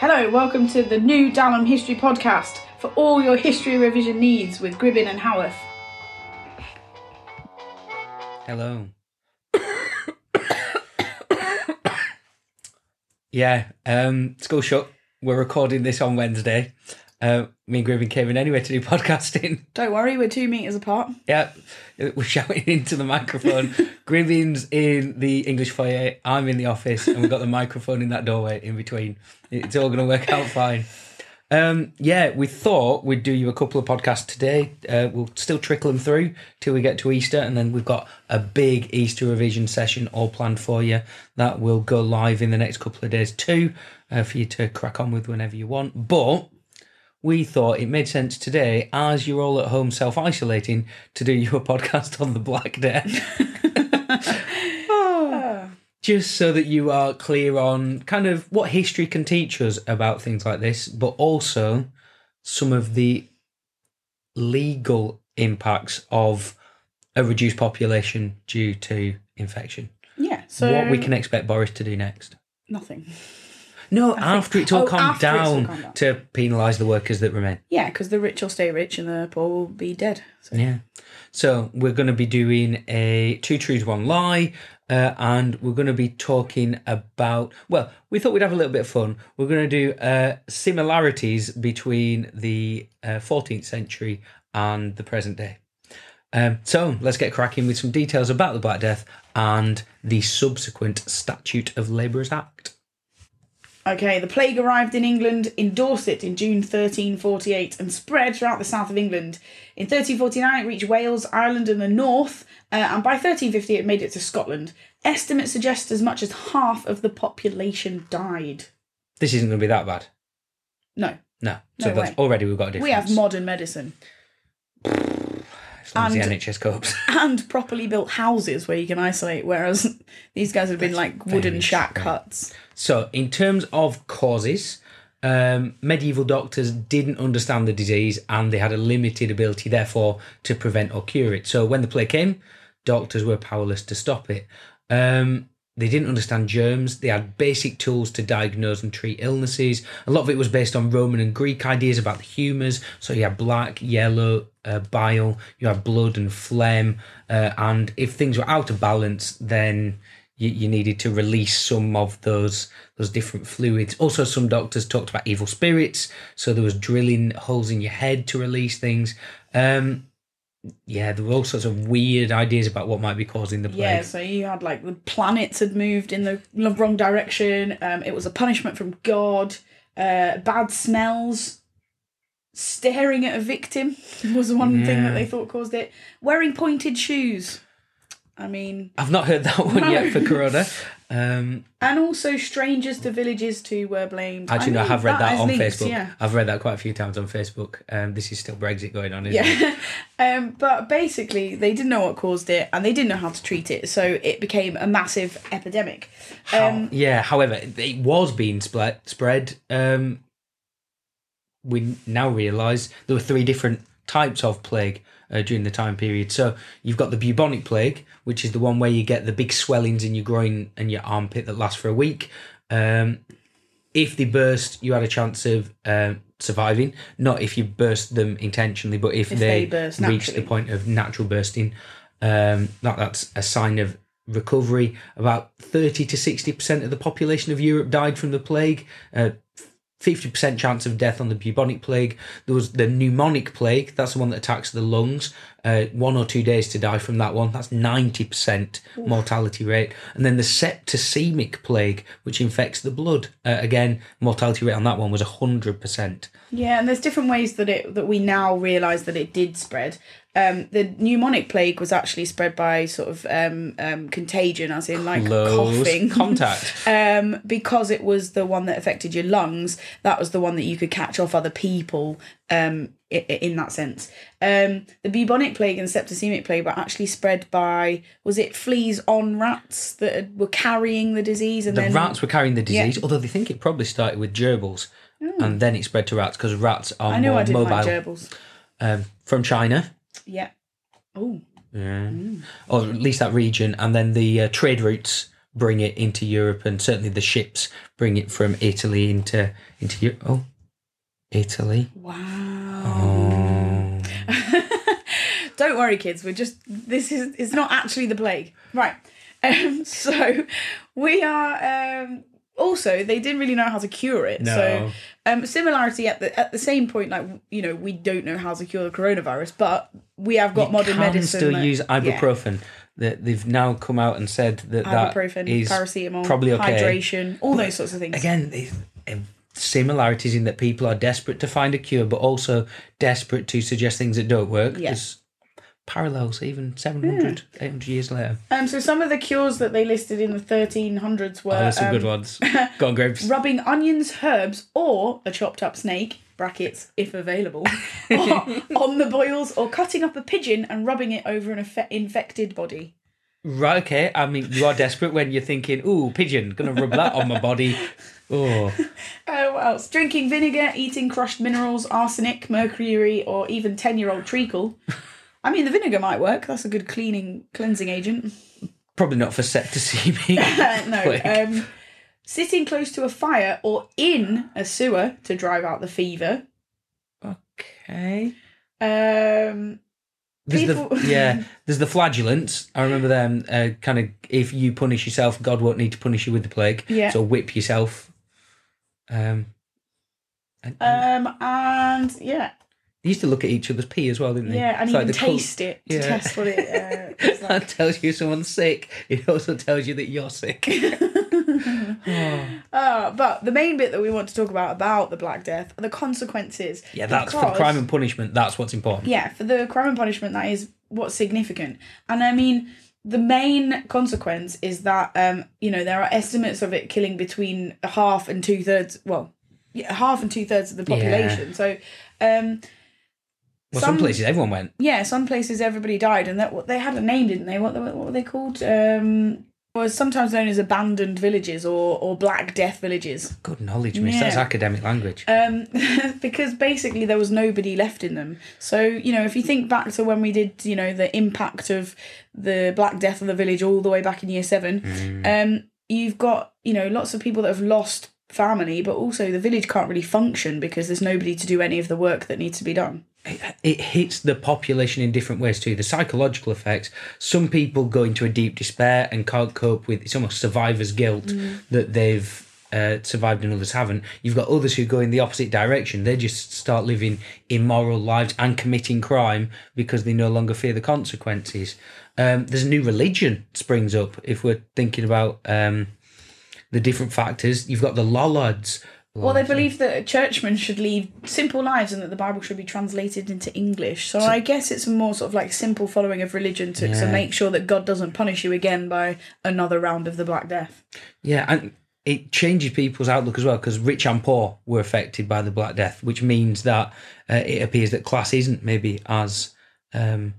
Hello, welcome to the new Dalham History Podcast for all your history revision needs with Gribbin and Howarth. Hello. yeah, um, school shut. We're recording this on Wednesday. Uh, me and Gribbin came in anyway to do podcasting. Don't worry, we're two metres apart. yeah, we're shouting into the microphone. Gribbin's in the English foyer. I'm in the office, and we've got the microphone in that doorway in between. It's all going to work out fine. Um, yeah, we thought we'd do you a couple of podcasts today. Uh, we'll still trickle them through till we get to Easter, and then we've got a big Easter revision session all planned for you that will go live in the next couple of days too, uh, for you to crack on with whenever you want. But we thought it made sense today, as you're all at home self isolating, to do you a podcast on the Black Death. just so that you are clear on kind of what history can teach us about things like this, but also some of the legal impacts of a reduced population due to infection. Yeah, so what we can expect Boris to do next. nothing. No, after it's all Oh, calmed all down, calmed down. to penalise the workers that remain. Yeah, because the rich will stay rich and the poor will be dead. So. Yeah. So we're going to be doing a two truths, one lie, uh, and we're going to be talking about. Well, we thought we'd have a little bit of fun. We're going to do uh, similarities between the uh, 14th century and the present day. Um, so let's get cracking with some details about the Black Death and the subsequent Statute of Labourers Act. Okay, the plague arrived in England in Dorset in June 1348 and spread throughout the south of England. In 1349, it reached Wales, Ireland, and the north, uh, and by 1350, it made it to Scotland. Estimates suggest as much as half of the population died. This isn't going to be that bad. No, No. So No that's way. already we've got a difference. we have modern medicine as long as the and- NHS copes. and properly built houses where you can isolate, whereas these guys have been like wooden shack strange. huts. So, in terms of causes, um, medieval doctors didn't understand the disease and they had a limited ability, therefore, to prevent or cure it. So, when the plague came, doctors were powerless to stop it. Um, they didn't understand germs. They had basic tools to diagnose and treat illnesses. A lot of it was based on Roman and Greek ideas about the humours. So you had black, yellow, uh, bile, you had blood and phlegm. Uh, and if things were out of balance, then you, you needed to release some of those those different fluids. Also, some doctors talked about evil spirits. So there was drilling holes in your head to release things. Um, yeah, there were all sorts of weird ideas about what might be causing the plague. Yeah, so you had like the planets had moved in the wrong direction. Um, it was a punishment from God. Uh, bad smells. Staring at a victim was one thing that they thought caused it. Wearing pointed shoes. I mean, I've not heard that one No. yet for Corona. Um, and also strangers to villages too were blamed. actually, no, I have read that, has on links, Facebook. Yeah. I've read that quite a few times on Facebook. Um, this is still Brexit going on, isn't it? Yeah. um, but basically, they didn't know what caused it and they didn't know how to treat it, so it became a massive epidemic. Um, yeah, however, it was being split, spread. Um, we now realise there were three different types of plague uh, during the time period. So you've got the bubonic plague, which is the one where you get the big swellings in your groin and your armpit that last for a week. Um, if they burst, you had a chance of um, surviving. Not if you burst them intentionally, but if, If they, they reach the point of natural bursting, um, that that's a sign of recovery. About thirty to sixty percent of the population of Europe died from the plague. Uh, 50% chance of death on the bubonic plague. There was the pneumonic plague. That's the one that attacks the lungs. Uh, one or two days to die from that one. That's 90% mortality rate. And then the septicemic plague, which infects the blood. Uh, again, mortality rate on that one was 100%. Yeah, and there's different ways that it that we now realise that it did spread. Um, the pneumonic plague was actually spread by sort of um, um, contagion, as in like Close coughing. contact. um, because it was the one that affected your lungs. That was the one that you could catch off other people. Um, i- i- in that sense, um, the bubonic plague and septicemic plague were actually spread by was it fleas on rats that were carrying the disease, and The then rats were carrying the disease, although they think it probably started with gerbils. And then it spread to rats because rats are. I know more I didn't mobile. like gerbils. um, from China. Yeah. Oh, Yeah. Or at least that region. And then the uh, trade routes bring it into Europe, and certainly the ships bring it from Italy into into Europe. Oh, Italy. Wow. Oh. Don't worry, kids. We're just this is it's not actually the plague, right? Um, so we are. Um, also, they didn't really know how to cure it. No. So, um, similarity at the at the same point, like you know, we don't know how to cure the coronavirus, but we have got You modern can medicine. still that- use yeah. ibuprofen. That they've now come out and said that ibuprofen, that is paracetamol, probably okay. hydration, all those sorts of things. again they- eh, similarities in that people are desperate to find a cure, but also desperate to suggest things that don't work. Yeah. Parallels even 700, 800 years later. Um, so some of the cures that they listed in the 1300s were Oh, some um, good ones. Go on, Grapes. rubbing onions, herbs, or a chopped up snake (brackets if available) on the boils, or cutting up a pigeon and rubbing it over an effe- infected body. Right, okay. I mean, you are desperate when you're thinking, ooh, pigeon, gonna rub that on my body. Oh, Uh, what else? Drinking vinegar, eating crushed minerals, arsenic, mercury, or even ten-year-old treacle. I mean, the vinegar might work. That's a good cleaning, cleansing agent. probably not for septicemia. No. Um, sitting close to a fire or in a sewer to drive out the fever. okay. Um, There's People- the yeah. There's the flagellants. I remember them. Uh, kind of, if you punish yourself, God won't need to punish you with the plague. Yeah. So whip yourself. Um. And, and um, and yeah, they used to look at each other's pee as well, didn't they? yeah, and It's like even col- taste it to Yeah. test what it uh, is that tells you someone's sick. It also tells you that you're sick. Uh, but the main bit that we want to talk about about the Black Death are the consequences. Yeah, that's for crime and punishment. That's what's important. Yeah, for the crime and punishment, that is what's significant. And I mean, the main consequence is that um, you know there are estimates of it killing between half and two thirds. Well, yeah, half and two thirds of the population. So, um, Well, some, Some- places everyone went. yeah, some places everybody died, and that they had a name, didn't they? What what were they called? Um, was sometimes known as abandoned villages or or Black Death villages. Good knowledge, miss. That's academic language. Um, because basically there was nobody left in them. So you know, if you think back to when we did, you know, the impact of the Black Death of the village all the way back in year seven, um, you've got you know lots of people that have lost family, but also the village can't really function because there's nobody to do any of the work that needs to be done. It, it hits the population in different ways too. The psychological effects. Some people go into a deep despair and can't cope with. It's almost survivor's guilt that they've uh, survived and others haven't. You've got others who go in the opposite direction. They just start living immoral lives and committing crime because they no longer fear the consequences. Um, there's a new religion springs up. If we're thinking about um, the different factors, you've got the Lollards. Well, they believe that churchmen should lead simple lives and that the Bible should be translated into English. So, I guess it's a more sort of like simple following of religion to, to Yeah. make sure that God doesn't punish you again by another round of the Black Death. Yeah, and it changes people's outlook as well because rich and poor were affected by the Black Death, which means that uh, it appears that class isn't maybe as um,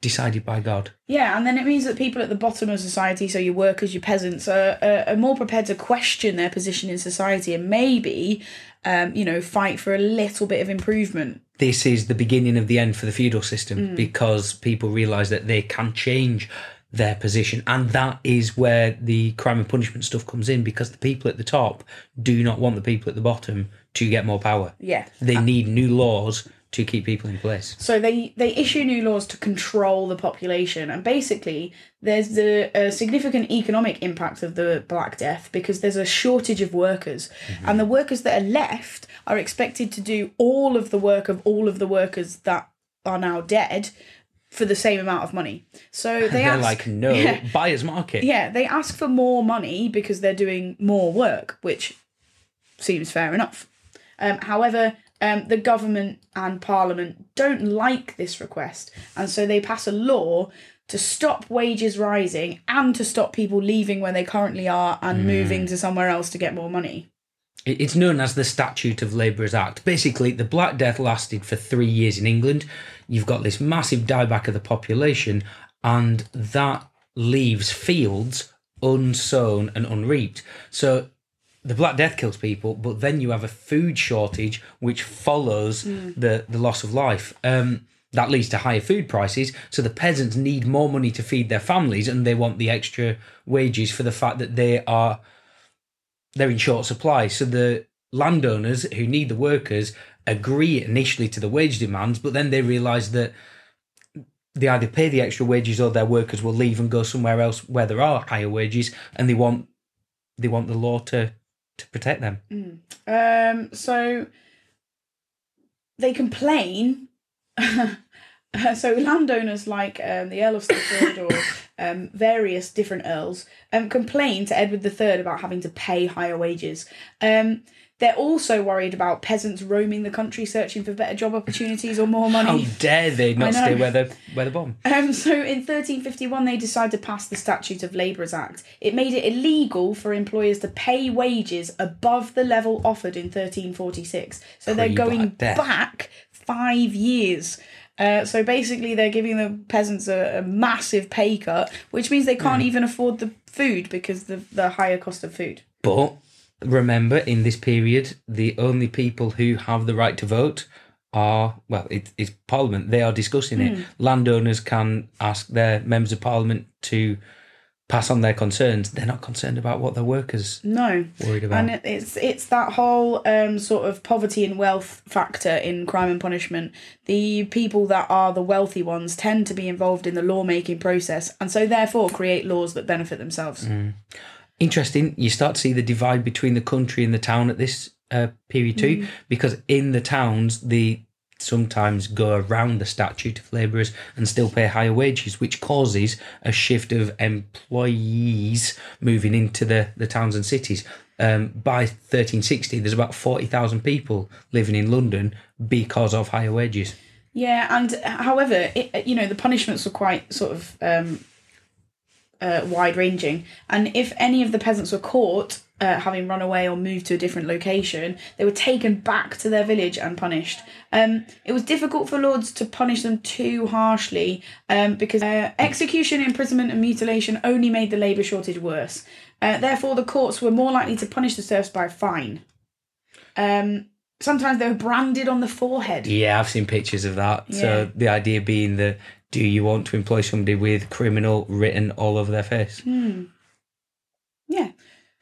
decided by God. Yeah, and then it means that people at the bottom of society, so your workers, your peasants, are, are, are more prepared to question their position in society and maybe, um, you know, fight for a little bit of improvement. This is the beginning of the end for the feudal system because people realise that they can change their position, and that is where the crime and punishment stuff comes in because the people at the top do not want the people at the bottom to get more power. Yeah. They need new laws to keep people in place. So they they issue new laws to control the population, and basically there's the a significant economic impact of the Black Death because there's a shortage of workers, and the workers that are left are expected to do all of the work of all of the workers that are now dead for the same amount of money. So they They're ask, like, no, Yeah. buyer's market. yeah, they ask for more money because they're doing more work, which seems fair enough. Um, however, um, the government and parliament don't like this request, and so they pass a law to stop wages rising and to stop people leaving where they currently are and moving to somewhere else to get more money. It's known as the Statute of Labourers Act. Basically, the Black Death lasted for three years in England. You've got this massive dieback of the population, and that leaves fields unsown and unreaped. So the Black Death kills people, but then you have a food shortage which follows the, the loss of life. Um, that leads to higher food prices. So the peasants need more money to feed their families, and they want the extra wages for the fact that they are they're in short supply. So the landowners who need the workers agree initially to the wage demands, but then they realise that they either pay the extra wages or their workers will leave and go somewhere else where there are higher wages, and they want they want the law to to protect them. Um, so they complain. so landowners like um, the Earl of Stafford or um, various different earls um, complain to Edward III about having to pay higher wages. Um, they're also worried about peasants roaming the country searching for better job opportunities or more money. How dare they not stay where they're where they're born? Um, so in 1351, they decided to pass the Statute of Labourers Act. It made it illegal for employers to pay wages above the level offered in 1346. So they're going Pre-Black back five years. Uh, so basically, they're giving the peasants a, a massive pay cut, which means they can't even afford the food because the the higher cost of food. But remember, in this period, the only people who have the right to vote are well, it, it's Parliament. They are discussing Hmm. it. Landowners can ask their members of Parliament to pass on their concerns. They're not concerned about what their workers No, worried about. and it's it's that whole um, sort of poverty and wealth factor in crime and punishment. The people that are the wealthy ones tend to be involved in the lawmaking process, and so therefore create laws that benefit themselves. Mm. Interesting. You start to see the divide between the country and the town at this uh, period too, Mm. because in the towns the sometimes go around the statute of labourers and still pay higher wages, which causes a shift of employees moving into the, the towns and cities. Um, by 1360, there's about 40,000 people living in London because of higher wages. Yeah, and uh, however, it, you know, the punishments were quite sort of um, uh, wide ranging, and if any of the peasants were caught uh, having run away or moved to a different location, they were taken back to their village and punished. Um, it was difficult for lords to punish them too harshly um, because uh, execution, imprisonment, and mutilation only made the labour shortage worse. Uh, therefore, the courts were more likely to punish the serfs by a fine. Um, sometimes they were branded on the forehead. Yeah, I've seen pictures of that. So the idea being that do you want to employ somebody with criminal written all over their face? Hmm. Yeah.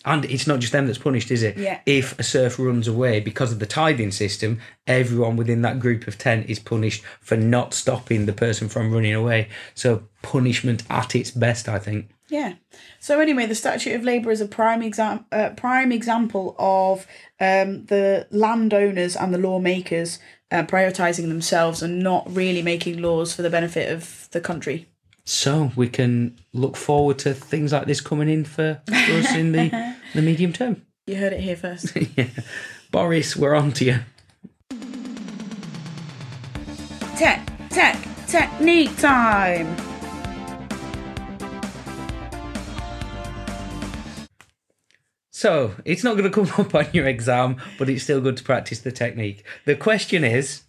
And it's not just them that's punished, is it? Yeah. If a serf runs away because of the tithing system, everyone within that group of 10 is punished for not stopping the person from running away. So punishment at its best, I think. Yeah. So anyway, the Statute of Labourers a prime exam- uh, prime example of um, the landowners and the lawmakers uh, prioritising themselves and not really making laws for the benefit of the country. So we can look forward to things like this coming in for us in the, the medium term. You heard it here first. yeah. Boris, we're on to you. tech, tech, technique time. So it's not going to come up on your exam, but it's still good to practice the technique. The question is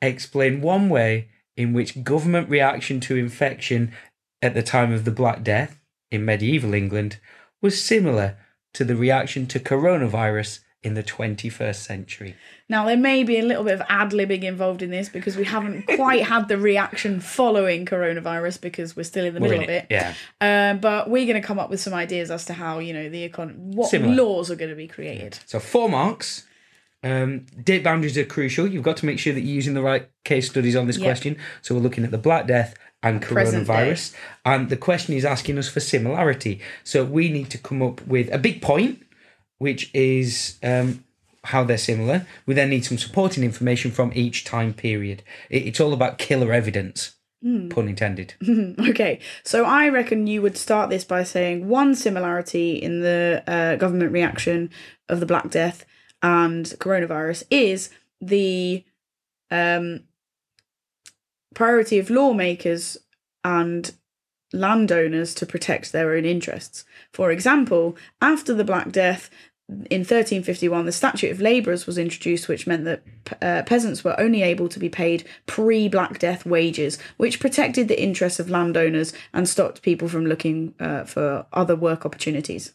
explain one way in which government reaction to infection at the time of the Black Death in medieval England was similar to the reaction to coronavirus in the 21st century. Now there may be a little bit of ad libbing involved in this because we haven't quite had the reaction following coronavirus because we're still in the We're middle in of it, it. yeah. Uh, but we're going to come up with some ideas as to how you know the econ what Similar. laws are going to be created. So four marks. Um, date boundaries are crucial. You've got to make sure that you're using the right case studies on this Yeah. question. So we're looking at the Black Death and coronavirus. And the question is asking us for similarity. So we need to come up with a big point, which is um, how they're similar. We then need some supporting information from each time period. It- It's all about killer evidence, pun intended. Okay, so I reckon you would start this by saying one similarity in the uh, government reaction of the Black Death and coronavirus is the um, priority of lawmakers and landowners to protect their own interests. For example, after the Black Death, in 1351, the Statute of Labourers was introduced, which meant that uh, peasants were only able to be paid pre Black Death wages, which protected the interests of landowners and stopped people from looking uh, for other work opportunities.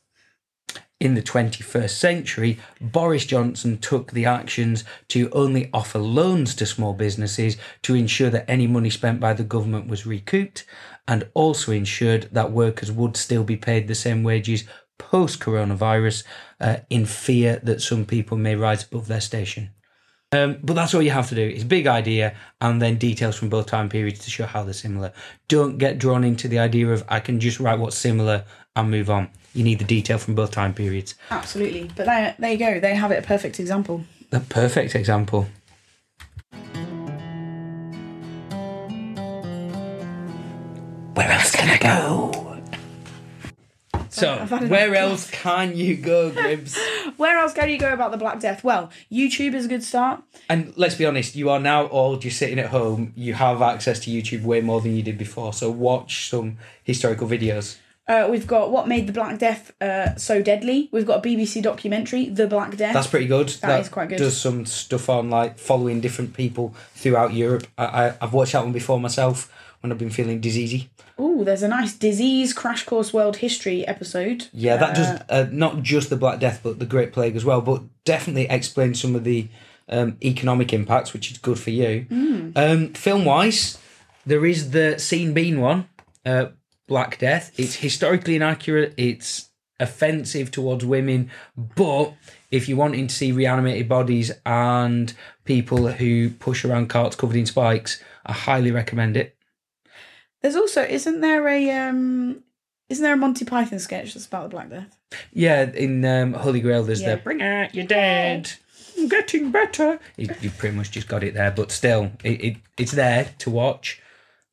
in the 21st century, Boris Johnson took the actions to only offer loans to small businesses to ensure that any money spent by the government was recouped and also ensured that workers would still be paid the same wages post coronavirus uh, in fear that some people may rise above their station. Um, but that's all you have to do. It's a big idea and then details from both time periods to show how they're similar. Don't get drawn into the idea of I can just write what's similar and move on. You need the detail from both time periods. Absolutely. But there, there you go. They have it a perfect example. A perfect example. Go? So, I've had enough where else can you go, Gribbs? Where else can you go about the Black Death? Well, YouTube is a good start. and let's be honest, you are now all just sitting at home. You have access to YouTube way more than you did before. So, watch some historical videos. Uh, we've got what made the Black Death uh, so deadly. We've got a BBC documentary, The Black Death. That's pretty good. That is quite good. Does some stuff on like following different people throughout Europe. I, I I've watched that one before myself when I've been feeling diseasy. Ooh, there's a nice disease crash course world history episode. Yeah, that does uh, not just the Black Death, but the Great Plague as well. But definitely explains some of the um, economic impacts, which is good for you. Hmm. Um, film wise, there is the Sean Bean one, uh, Black Death. It's historically inaccurate. It's offensive towards women, but if you're wanting to see reanimated bodies and people who push around carts covered in spikes, I highly recommend it. There's also isn't there a um isn't there a Monty Python sketch that's about the Black Death? Yeah, in um, Holy Grail, there's Yeah. the "Bring out your dead, I'm getting better." You, you pretty much just got it there, but still, it, it it's there to watch.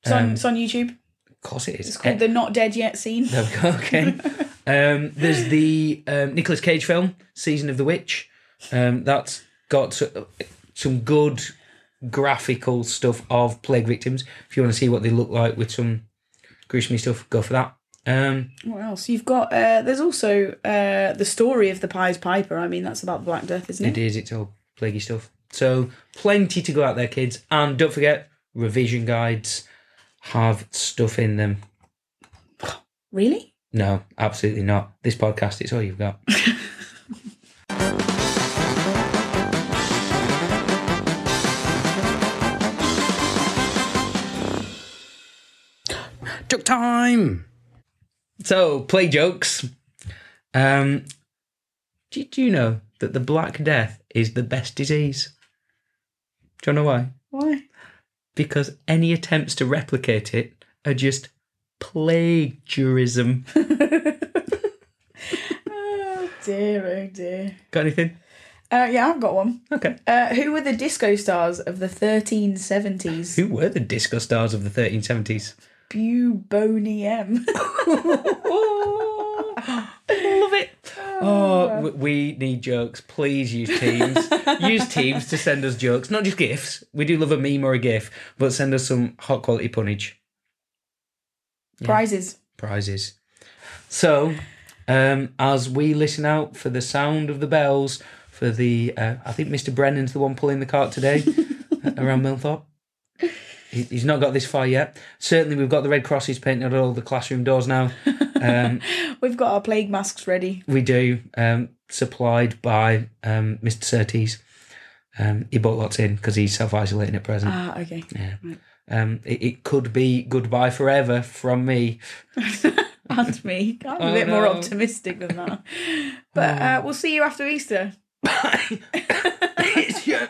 It's on, Um, it's on YouTube. Of course, it is. It's called Eh, the Not Dead Yet scene. there we go. Okay. um, there's the um, Nicolas Cage film, Season of the Witch. Um, that's got some good graphical stuff of plague victims. If you want to see what they look like with some gruesome stuff, go for that. Um, What else? You've got uh there's also uh the story of the Pied Piper. I mean that's about Black Death, isn't it? It is. It's all plaguey stuff. So plenty to go out there, kids. And don't forget, revision guides have stuff in them. Really? No, absolutely not. This podcast, it's all you've got. Joke time. So, play jokes. Um, did you know that the Black Death is the best disease? Do you know why? Why? Because any attempts to replicate it are just plagiarism. Oh dear, oh dear. Got anything? Uh, yeah, I've got one. Okay. Uh, who were the disco stars of the 1370s? Who were the disco stars of the 1370s? Bubonium. Love it. Oh, we need jokes. Please use Teams. use Teams to send us jokes, not just gifs. We do love a meme or a gif, but send us some hot quality punnage Prizes. prizes. So, um, as we listen out for the sound of the bells for the, uh, I think Mr. Brennan's the one pulling the cart today around Milthorpe. He- He's not got this far yet. Certainly, we've got the red crosses painted on all the classroom doors now. Um, We've got our plague masks ready. we do, um, supplied by um, Mr. Surtees. Um, he bought lots in because he's self isolating at present. Ah, okay. yeah. Um, it, it could be goodbye forever from me. and me. I'm a Oh, bit more optimistic than that. But uh, we'll see you after Easter. it's your